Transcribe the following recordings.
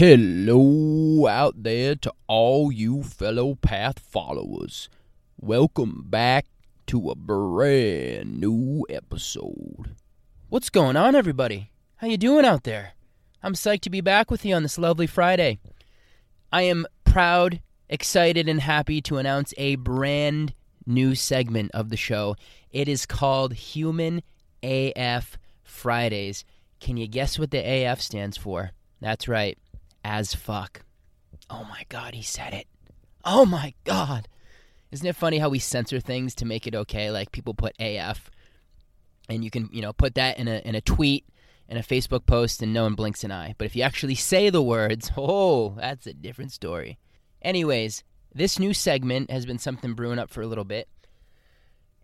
Hello out there to all you fellow path followers. Welcome back to a brand new episode. What's going on everybody? How you doing out there? I'm psyched to be back with you on this lovely Friday. I am proud, excited and happy to announce a brand new segment of the show. It is called Human AF Fridays. Can you guess what the AF stands for? That's right as fuck. Oh my god, he said it. Oh my god. Isn't it funny how we censor things to make it okay? Like people put AF and you can, you know, put that in a in a tweet and a Facebook post and no one blinks an eye. But if you actually say the words, oh, that's a different story. Anyways, this new segment has been something brewing up for a little bit.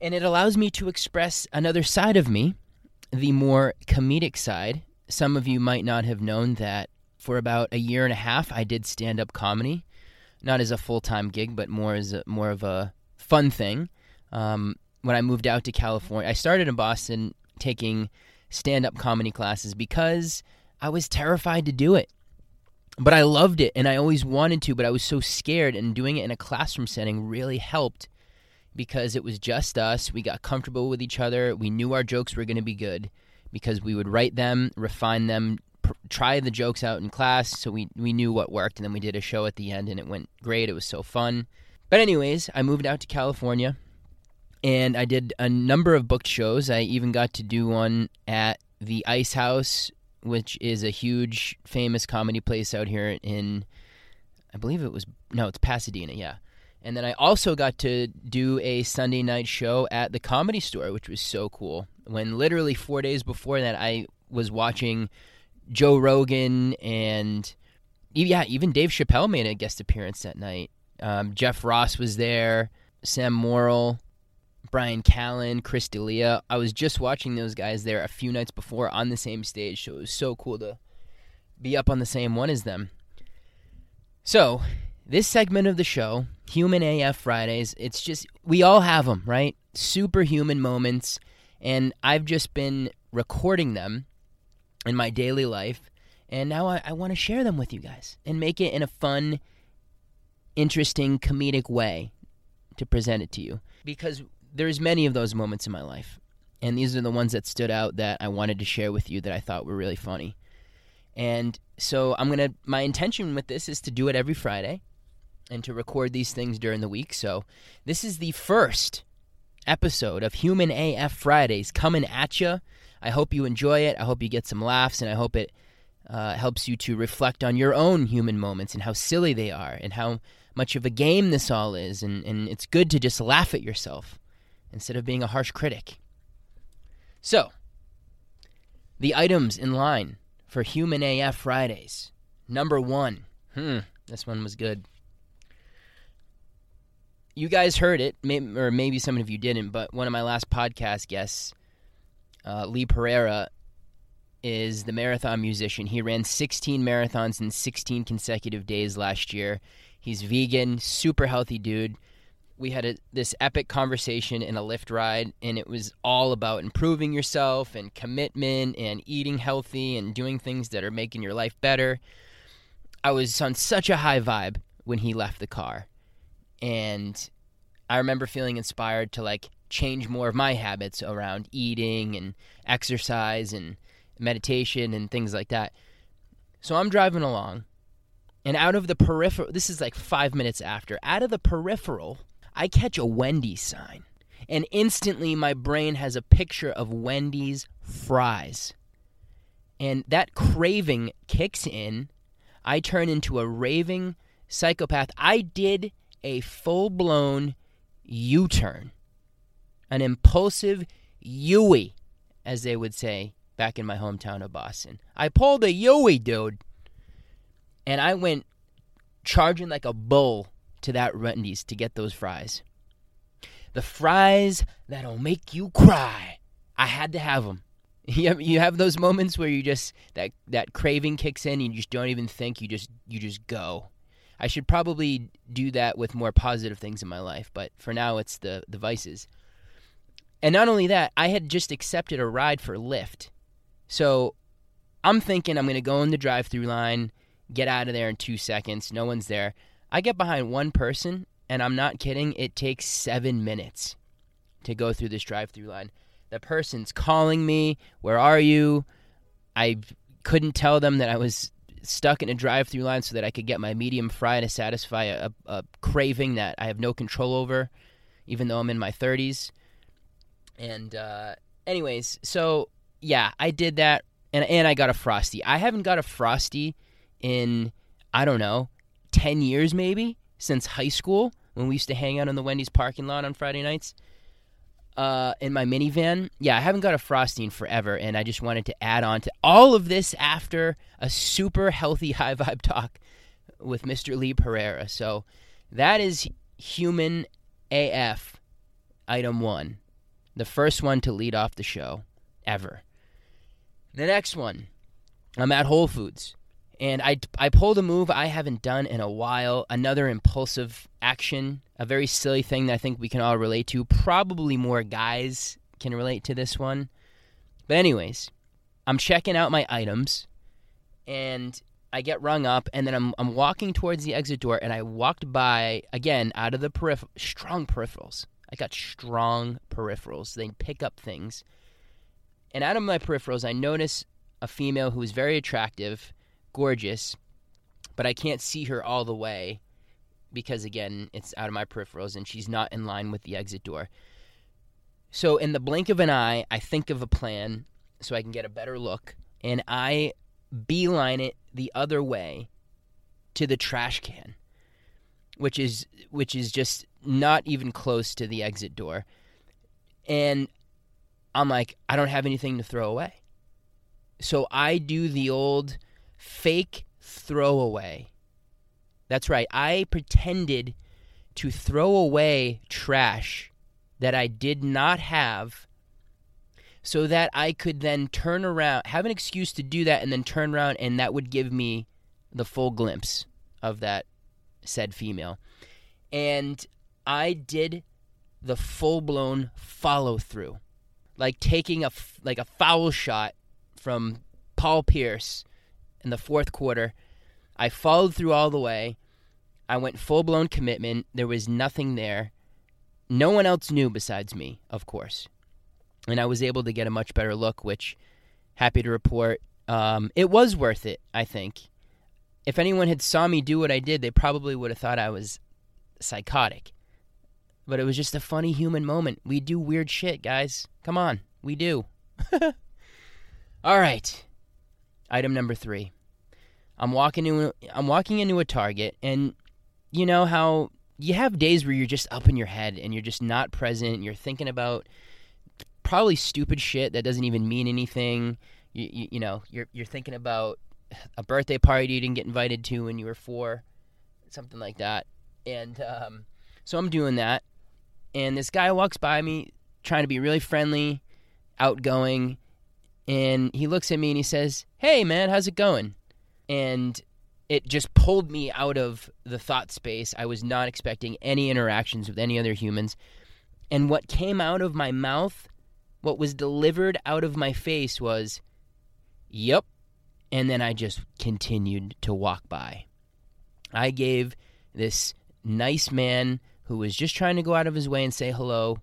And it allows me to express another side of me, the more comedic side. Some of you might not have known that for about a year and a half, I did stand up comedy, not as a full time gig, but more as a, more of a fun thing. Um, when I moved out to California, I started in Boston taking stand up comedy classes because I was terrified to do it. But I loved it and I always wanted to, but I was so scared. And doing it in a classroom setting really helped because it was just us. We got comfortable with each other. We knew our jokes were going to be good because we would write them, refine them, pr- try the jokes out in class, so we we knew what worked, and then we did a show at the end, and it went great. It was so fun. But anyways, I moved out to California, and I did a number of booked shows. I even got to do one at the Ice House, which is a huge, famous comedy place out here in, I believe it was no, it's Pasadena, yeah. And then I also got to do a Sunday night show at the Comedy Store, which was so cool. When literally four days before that, I was watching Joe Rogan and yeah, even Dave Chappelle made a guest appearance that night. Um, Jeff Ross was there, Sam Morril, Bryan Callen, Chris D'Elia. I was just watching those guys there a few nights before on the same stage, so it was so cool to be up on the same one as them. So, this segment of the show, Human AF Fridays, it's just, we all have them, right? Superhuman moments, and I've just been recording them in my daily life. And now I, I want to share them with you guys and make it in a fun, interesting, comedic way to present it to you. Because there's many of those moments in my life. And these are the ones that stood out that I wanted to share with you that I thought were really funny. And so I'm going to, my intention with this is to do it every Friday and to record these things during the week. So this is the first episode of Human AF Fridays coming at you I hope you enjoy it. I hope you get some laughs, and I hope it uh, helps you to reflect on your own human moments and how silly they are and how much of a game this all is. And, and it's good to just laugh at yourself instead of being a harsh critic. So, the items in line for Human AF Fridays. Number one. Hmm, this one was good. You guys heard it, or maybe some of you didn't, but one of my last podcast guests uh, Lee Pereira is the marathon musician. He ran 16 marathons in 16 consecutive days last year. He's vegan, super healthy dude. We had a, this epic conversation in a Lyft ride, and it was all about improving yourself and commitment and eating healthy and doing things that are making your life better. I was on such a high vibe when he left the car. And I remember feeling inspired to like change more of my habits around eating and exercise and meditation and things like that. So I'm driving along, and out of the peripheral, this is like five minutes after, out of the peripheral, I catch a Wendy's sign. And instantly, my brain has a picture of Wendy's fries. And that craving kicks in. I turn into a raving psychopath. I did a full blown U turn an impulsive Yui, as they would say back in my hometown of Boston. I pulled a Yui, dude. And I went charging like a bull to that Wendy's to get those fries. The fries that'll make you cry. I had to have them. You have, you have those moments where you just that that craving kicks in and you just don't even think you just you just go. I should probably do that with more positive things in my life, but for now it's the the vices. And not only that, I had just accepted a ride for Lyft. So I'm thinking I'm going to go in the drive through line get out of there in two seconds. No one's there. I get behind one person, and I'm not kidding, it takes seven minutes to go through this drive through line. The person's calling me, Where are you? I couldn't tell them that I was stuck in a drive through line so that I could get my medium fry to satisfy a, a, craving that I have no control over, even though I'm in my 30s. And, uh, anyways, so yeah, I did that, and, and I got a Frosty. I haven't got a Frosty in, I don't know, 10 years maybe since high school when we used to hang out in the Wendy's parking lot on Friday nights uh, in my minivan. Yeah, I haven't got a Frosty in forever, and I just wanted to add on to all of this after a super healthy high vibe talk with Mr. Lee Pereira. So that is human AF item one, the first one to lead off the show ever. The next one, I'm at Whole Foods. And I, I pulled a move I haven't done in a while, another impulsive action, a very silly thing that I think we can all relate to. Probably more guys can relate to this one. But, anyways, I'm checking out my items and I get rung up, and then I'm, I'm walking towards the exit door, and I walked by, again, out of the peripheral, strong peripherals. I got strong peripherals. They pick up things. And out of my peripherals, I notice a female who is very attractive gorgeous, but I can't see her all the way because again, it's out of my peripherals and she's not in line with the exit door. So in the blink of an eye, I think of a plan so I can get a better look and I beeline it the other way to the trash can, which is which is just not even close to the exit door. And I'm like, I don't have anything to throw away. So I do the old fake throwaway. That's right. I pretended to throw away trash that I did not have so that I could then turn around, have an excuse to do that, and then turn around, and that would give me the full glimpse of that said female. And I did the full blown follow through, like taking a like a foul shot from Paul Pierce in the fourth quarter. I followed through all the way. I went full blown commitment. There was nothing there. No one else knew besides me, of course. And I was able to get a much better look, which, happy to report, um, it was worth it, I think. If anyone had saw me do what I did, they probably would have thought I was psychotic. But it was just a funny human moment. We do weird shit, guys. Come on. We do. All right. Item number three. I'm walking into I'm walking into a Target, and you know how you have days where you're just up in your head and you're just not present. You're thinking about probably stupid shit that doesn't even mean anything. You, you, you know you're you're thinking about a birthday party you didn't get invited to when you were four, something like that. And um, so I'm doing that, and this guy walks by me trying to be really friendly, outgoing, and he looks at me and he says, "Hey man, how's it going?" and it just pulled me out of the thought space. I was not expecting any interactions with any other humans. And what came out of my mouth, what was delivered out of my face was, Yep. And then I just continued to walk by. I gave this nice man who was just trying to go out of his way and say hello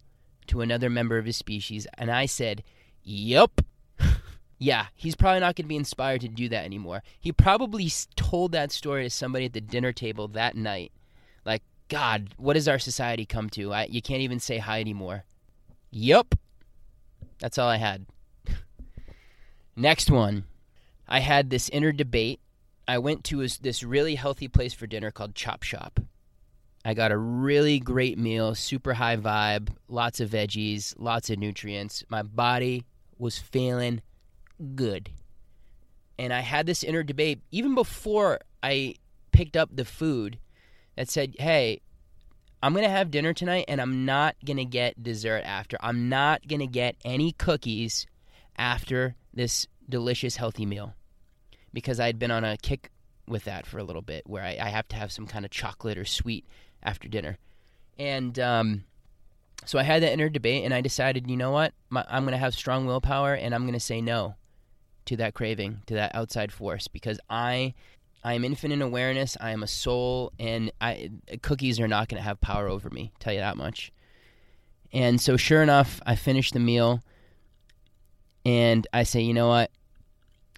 to another member of his species, and I said, Yep yeah, he's probably not going to be inspired to do that anymore. He probably told that story to somebody at the dinner table that night. Like, God, what does our society come to? I, you can't even say hi anymore. Yup. That's all I had. Next one. I had this inner debate. I went to this really healthy place for dinner called Chop Shop. I got a really great meal, super high vibe, lots of veggies, lots of nutrients. My body was feeling good. And I had this inner debate even before I picked up the food that said, hey, I'm going to have dinner tonight and I'm not going to get dessert after. I'm not going to get any cookies after this delicious, healthy meal because I'd been on a kick with that for a little bit where I, I have to have some kind of chocolate or sweet after dinner. And um, so I had that inner debate and I decided, you know what? My, I'm going to have strong willpower and I'm going to say no to that craving, to that outside force, because I I am infinite awareness. I am a soul, and I cookies are not going to have power over me. Tell you that much. And so, sure enough, I finish the meal, and I say, you know what?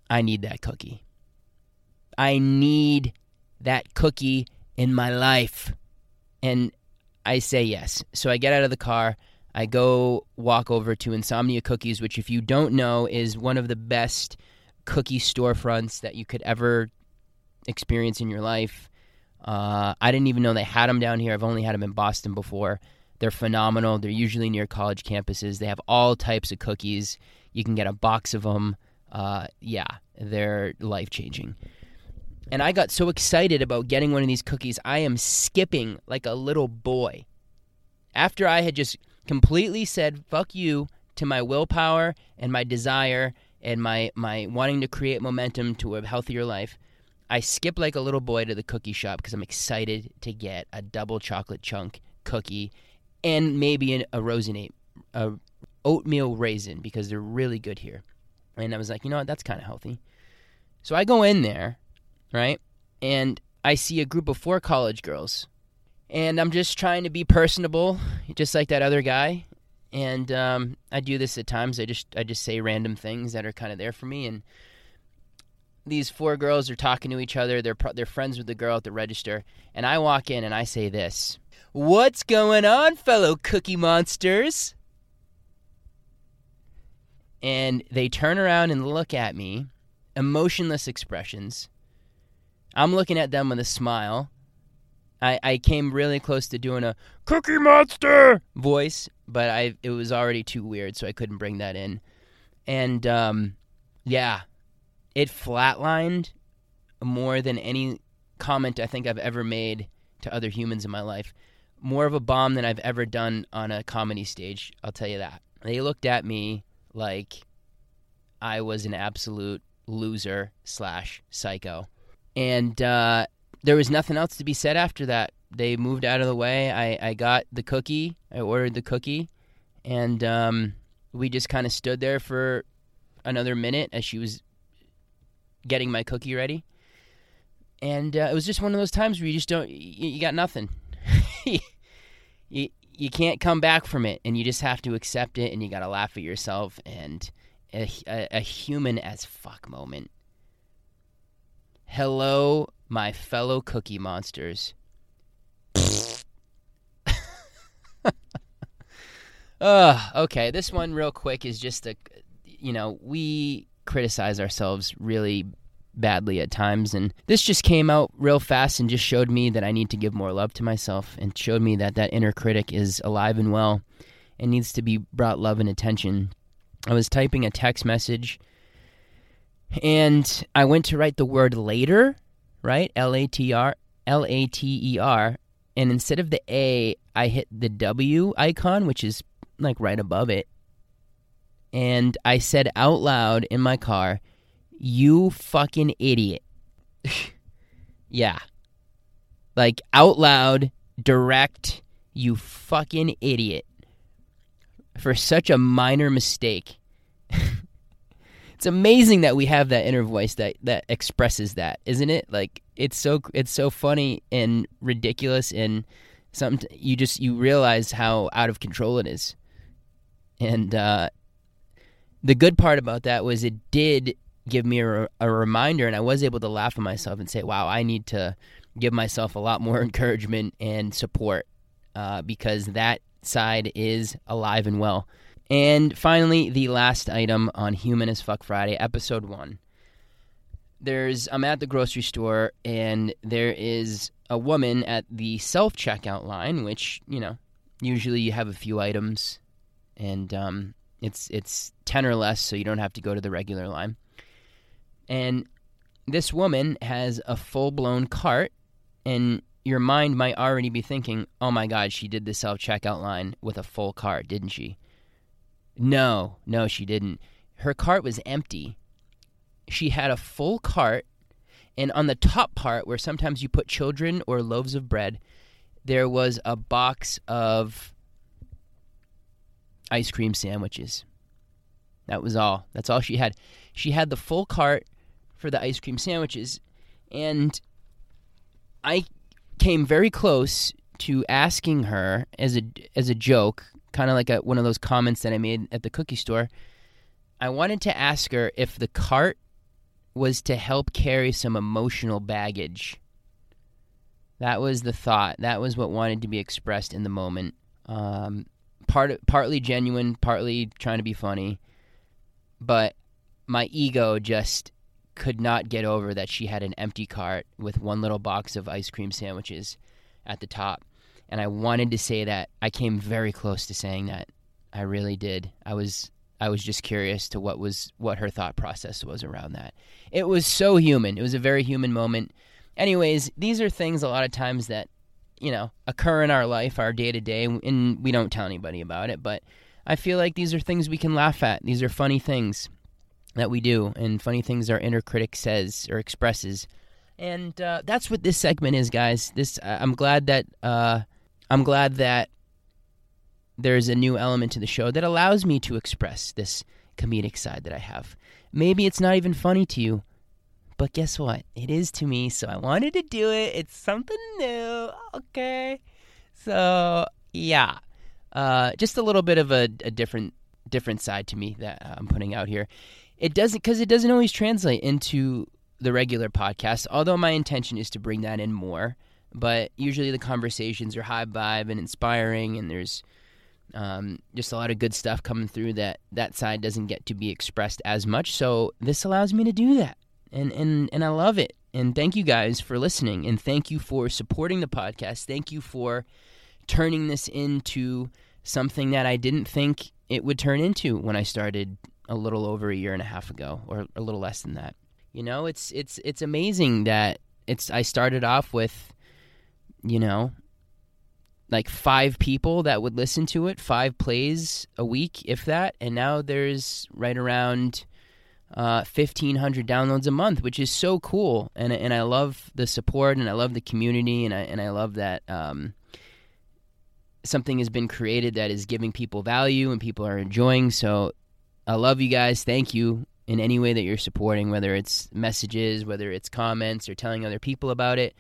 I need that cookie. I need that cookie in my life. And I say yes. So I get out of the car. I go walk over to Insomnia Cookies, which, if you don't know, is one of the best cookie storefronts that you could ever experience in your life. Uh, I didn't even know they had them down here. I've only had them in Boston before. They're phenomenal. They're usually near college campuses. They have all types of cookies. You can get a box of them. Uh, yeah, they're life changing. And I got so excited about getting one of these cookies, I am skipping like a little boy. After I had just completely said fuck you to my willpower and my desire and my, my wanting to create momentum to a healthier life, I skip like a little boy to the cookie shop because I'm excited to get a double chocolate chunk cookie and maybe an, a rosinate, a oatmeal raisin because they're really good here. And I was like, you know what, that's kind of healthy. So I go in there right? And I see a group of four college girls. And I'm just trying to be personable, just like that other guy. And um, I do this at times. I just I just say random things that are kind of there for me. And these four girls are talking to each other. They're they're friends with the girl at the register. And I walk in and I say this: "What's going on, fellow Cookie Monsters?" And they turn around and look at me, emotionless expressions I'm looking at them with a smile. I, I came really close to doing a Cookie Monster voice, but I it was already too weird, so I couldn't bring that in. And um, yeah, it flatlined more than any comment I think I've ever made to other humans in my life. More of a bomb than I've ever done on a comedy stage, I'll tell you that. They looked at me like I was an absolute loser slash psycho and uh, there was nothing else to be said after that. They moved out of the way. I, I got the cookie. I ordered the cookie, and um, we just kind of stood there for another minute as she was getting my cookie ready. And uh, it was just one of those times where you just don't, you, you got nothing. you, you can't come back from it, and you just have to accept it, and you got to laugh at yourself. And a, a, a human as fuck moment Hello, my fellow cookie monsters. uh, okay, this one real quick is just a you know, we criticize ourselves really badly at times and this just came out real fast and just showed me that I need to give more love to myself and showed me that that inner critic is alive and well and needs to be brought love and attention. I was typing a text message and I went to write the word later, right? L A T R, L A T E R. And instead of the A, I hit the W icon, which is like right above it. And I said out loud in my car, You fucking idiot. yeah. Like out loud, direct, you fucking idiot. For such a minor mistake. It's amazing that we have that inner voice that that expresses that, isn't it? Like it's so it's so funny and ridiculous and something you just you realize how out of control it is. And uh, the good part about that was it did give me a, a reminder, and I was able to laugh at myself and say, "Wow, I need to give myself a lot more encouragement and support uh, because that side is alive and well." And finally, the last item on Human as Fuck Friday, episode one. There's I'm at the grocery store and there is a woman at the self checkout line, which you know usually you have a few items, and um, it's it's ten or less, so you don't have to go to the regular line. And this woman has a full blown cart, and your mind might already be thinking, "Oh my God, she did the self checkout line with a full cart, didn't she?" No, no, she didn't. Her cart was empty. She had a full cart, and on the top part, where sometimes you put children or loaves of bread, there was a box of ice cream sandwiches. That was all. That's all she had. She had the full cart for the ice cream sandwiches, And I came very close to asking her as a as a joke, kind of like a, one of those comments that I made at the cookie store. I wanted to ask her if the cart was to help carry some emotional baggage. That was the thought. That was what wanted to be expressed in the moment. Um, part partly genuine, partly trying to be funny, but my ego just could not get over that she had an empty cart with one little box of ice cream sandwiches at the top. And I wanted to say that. I came very close to saying that. I really did. I was I was just curious to what was what her thought process was around that. It was so human. It was a very human moment. Anyways, these are things a lot of times that you know occur in our life, our day to day, and we don't tell anybody about it. But I feel like these are things we can laugh at. These are funny things that we do, and funny things our inner critic says or expresses. And uh, that's what this segment is, guys. This I'm glad that uh, I'm glad that there's a new element to the show that allows me to express this comedic side that I have. Maybe it's not even funny to you, but guess what? It is to me, so I wanted to do it. It's something new, okay? So, yeah. Uh, just a little bit of a, a different different side to me that I'm putting out here. It doesn't because it doesn't always translate into the regular podcast. Although my intention is to bring that in more, but usually the conversations are high vibe and inspiring, and there's um, just a lot of good stuff coming through that that side doesn't get to be expressed as much. So this allows me to do that, and and and I love it. And thank you guys for listening, and thank you for supporting the podcast. Thank you for turning this into something that I didn't think it would turn into when I started a little over a year and a half ago, or a little less than that. You know, it's it's it's amazing that it's. I started off with, you know, like five people that would listen to it, five plays a week, if that. And now there's right around uh, 1,500 downloads a month, which is so cool. And, and I love the support and I love the community and I, and I love that um, something has been created that is giving people value and people are enjoying. So I love you guys. Thank you in any way that you're supporting, whether it's messages, whether it's comments, or telling other people about it.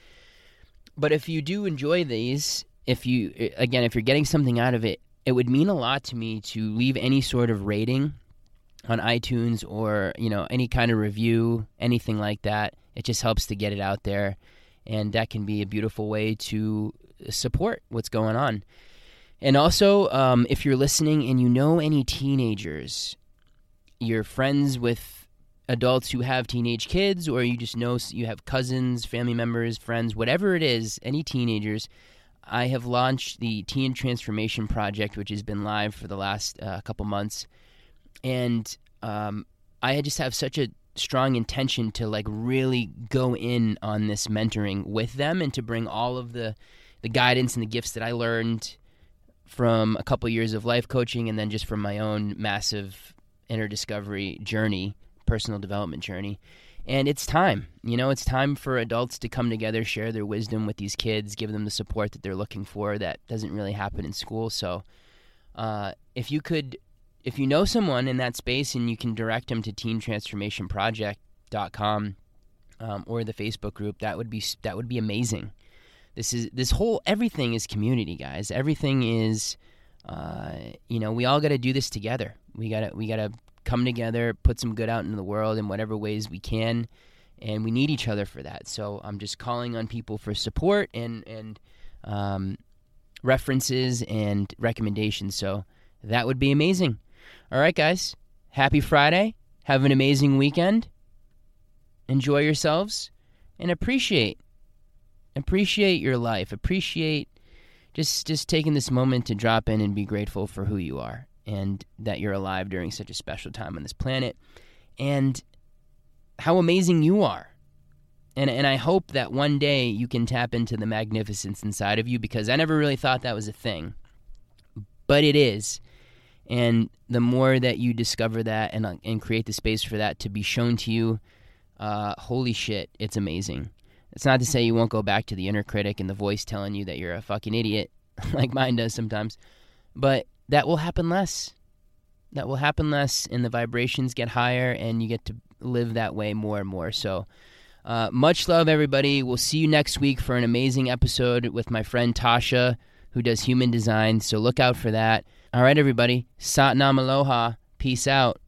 But if you do enjoy these, if you again if you're getting something out of it it would mean a lot to me to leave any sort of rating on iTunes or you know any kind of review anything like that. It just helps to get it out there and that can be a beautiful way to support what's going on. And also um, if you're listening and you know any teenagers you're friends with adults who have teenage kids or you just know you have cousins family members friends whatever it is any teenagers I have launched the Teen Transformation Project, which has been live for the last uh, couple months, and um, I just have such a strong intention to like really go in on this mentoring with them and to bring all of the the guidance and the gifts that I learned from a couple years of life coaching and then just from my own massive inner discovery journey, personal development journey and it's time. You know, it's time for adults to come together, share their wisdom with these kids, give them the support that they're looking for. That doesn't really happen in school. So, uh, if you could, if you know someone in that space and you can direct them to teentransformationproject.com um, or the Facebook group, that would be that would be amazing. This is this whole everything is community, guys. Everything is, uh, you know, we all got to do this together. We gotta we gotta come together, put some good out into the world in whatever ways we can, and we need each other for that. So I'm just calling on people for support and and um, references and recommendations. So that would be amazing. All right, guys. Happy Friday. Have an amazing weekend. Enjoy yourselves and appreciate appreciate your life. Appreciate just just taking this moment to drop in and be grateful for who you are and that you're alive during such a special time on this planet and how amazing you are. And, and I hope that one day you can tap into the magnificence inside of you because I never really thought that was a thing. But it is. And the more that you discover that and, uh, and create the space for that to be shown to you, uh, holy shit, it's amazing. It's not to say you won't go back to the inner critic and the voice telling you that you're a fucking idiot, like mine does sometimes. But that will happen less. That will happen less, and the vibrations get higher, and you get to live that way more and more. So, Uh, much love, everybody. We'll see you next week for an amazing episode with my friend Tasha, who does human design. So look out for that. All right, everybody. Satnam Aloha. Peace out.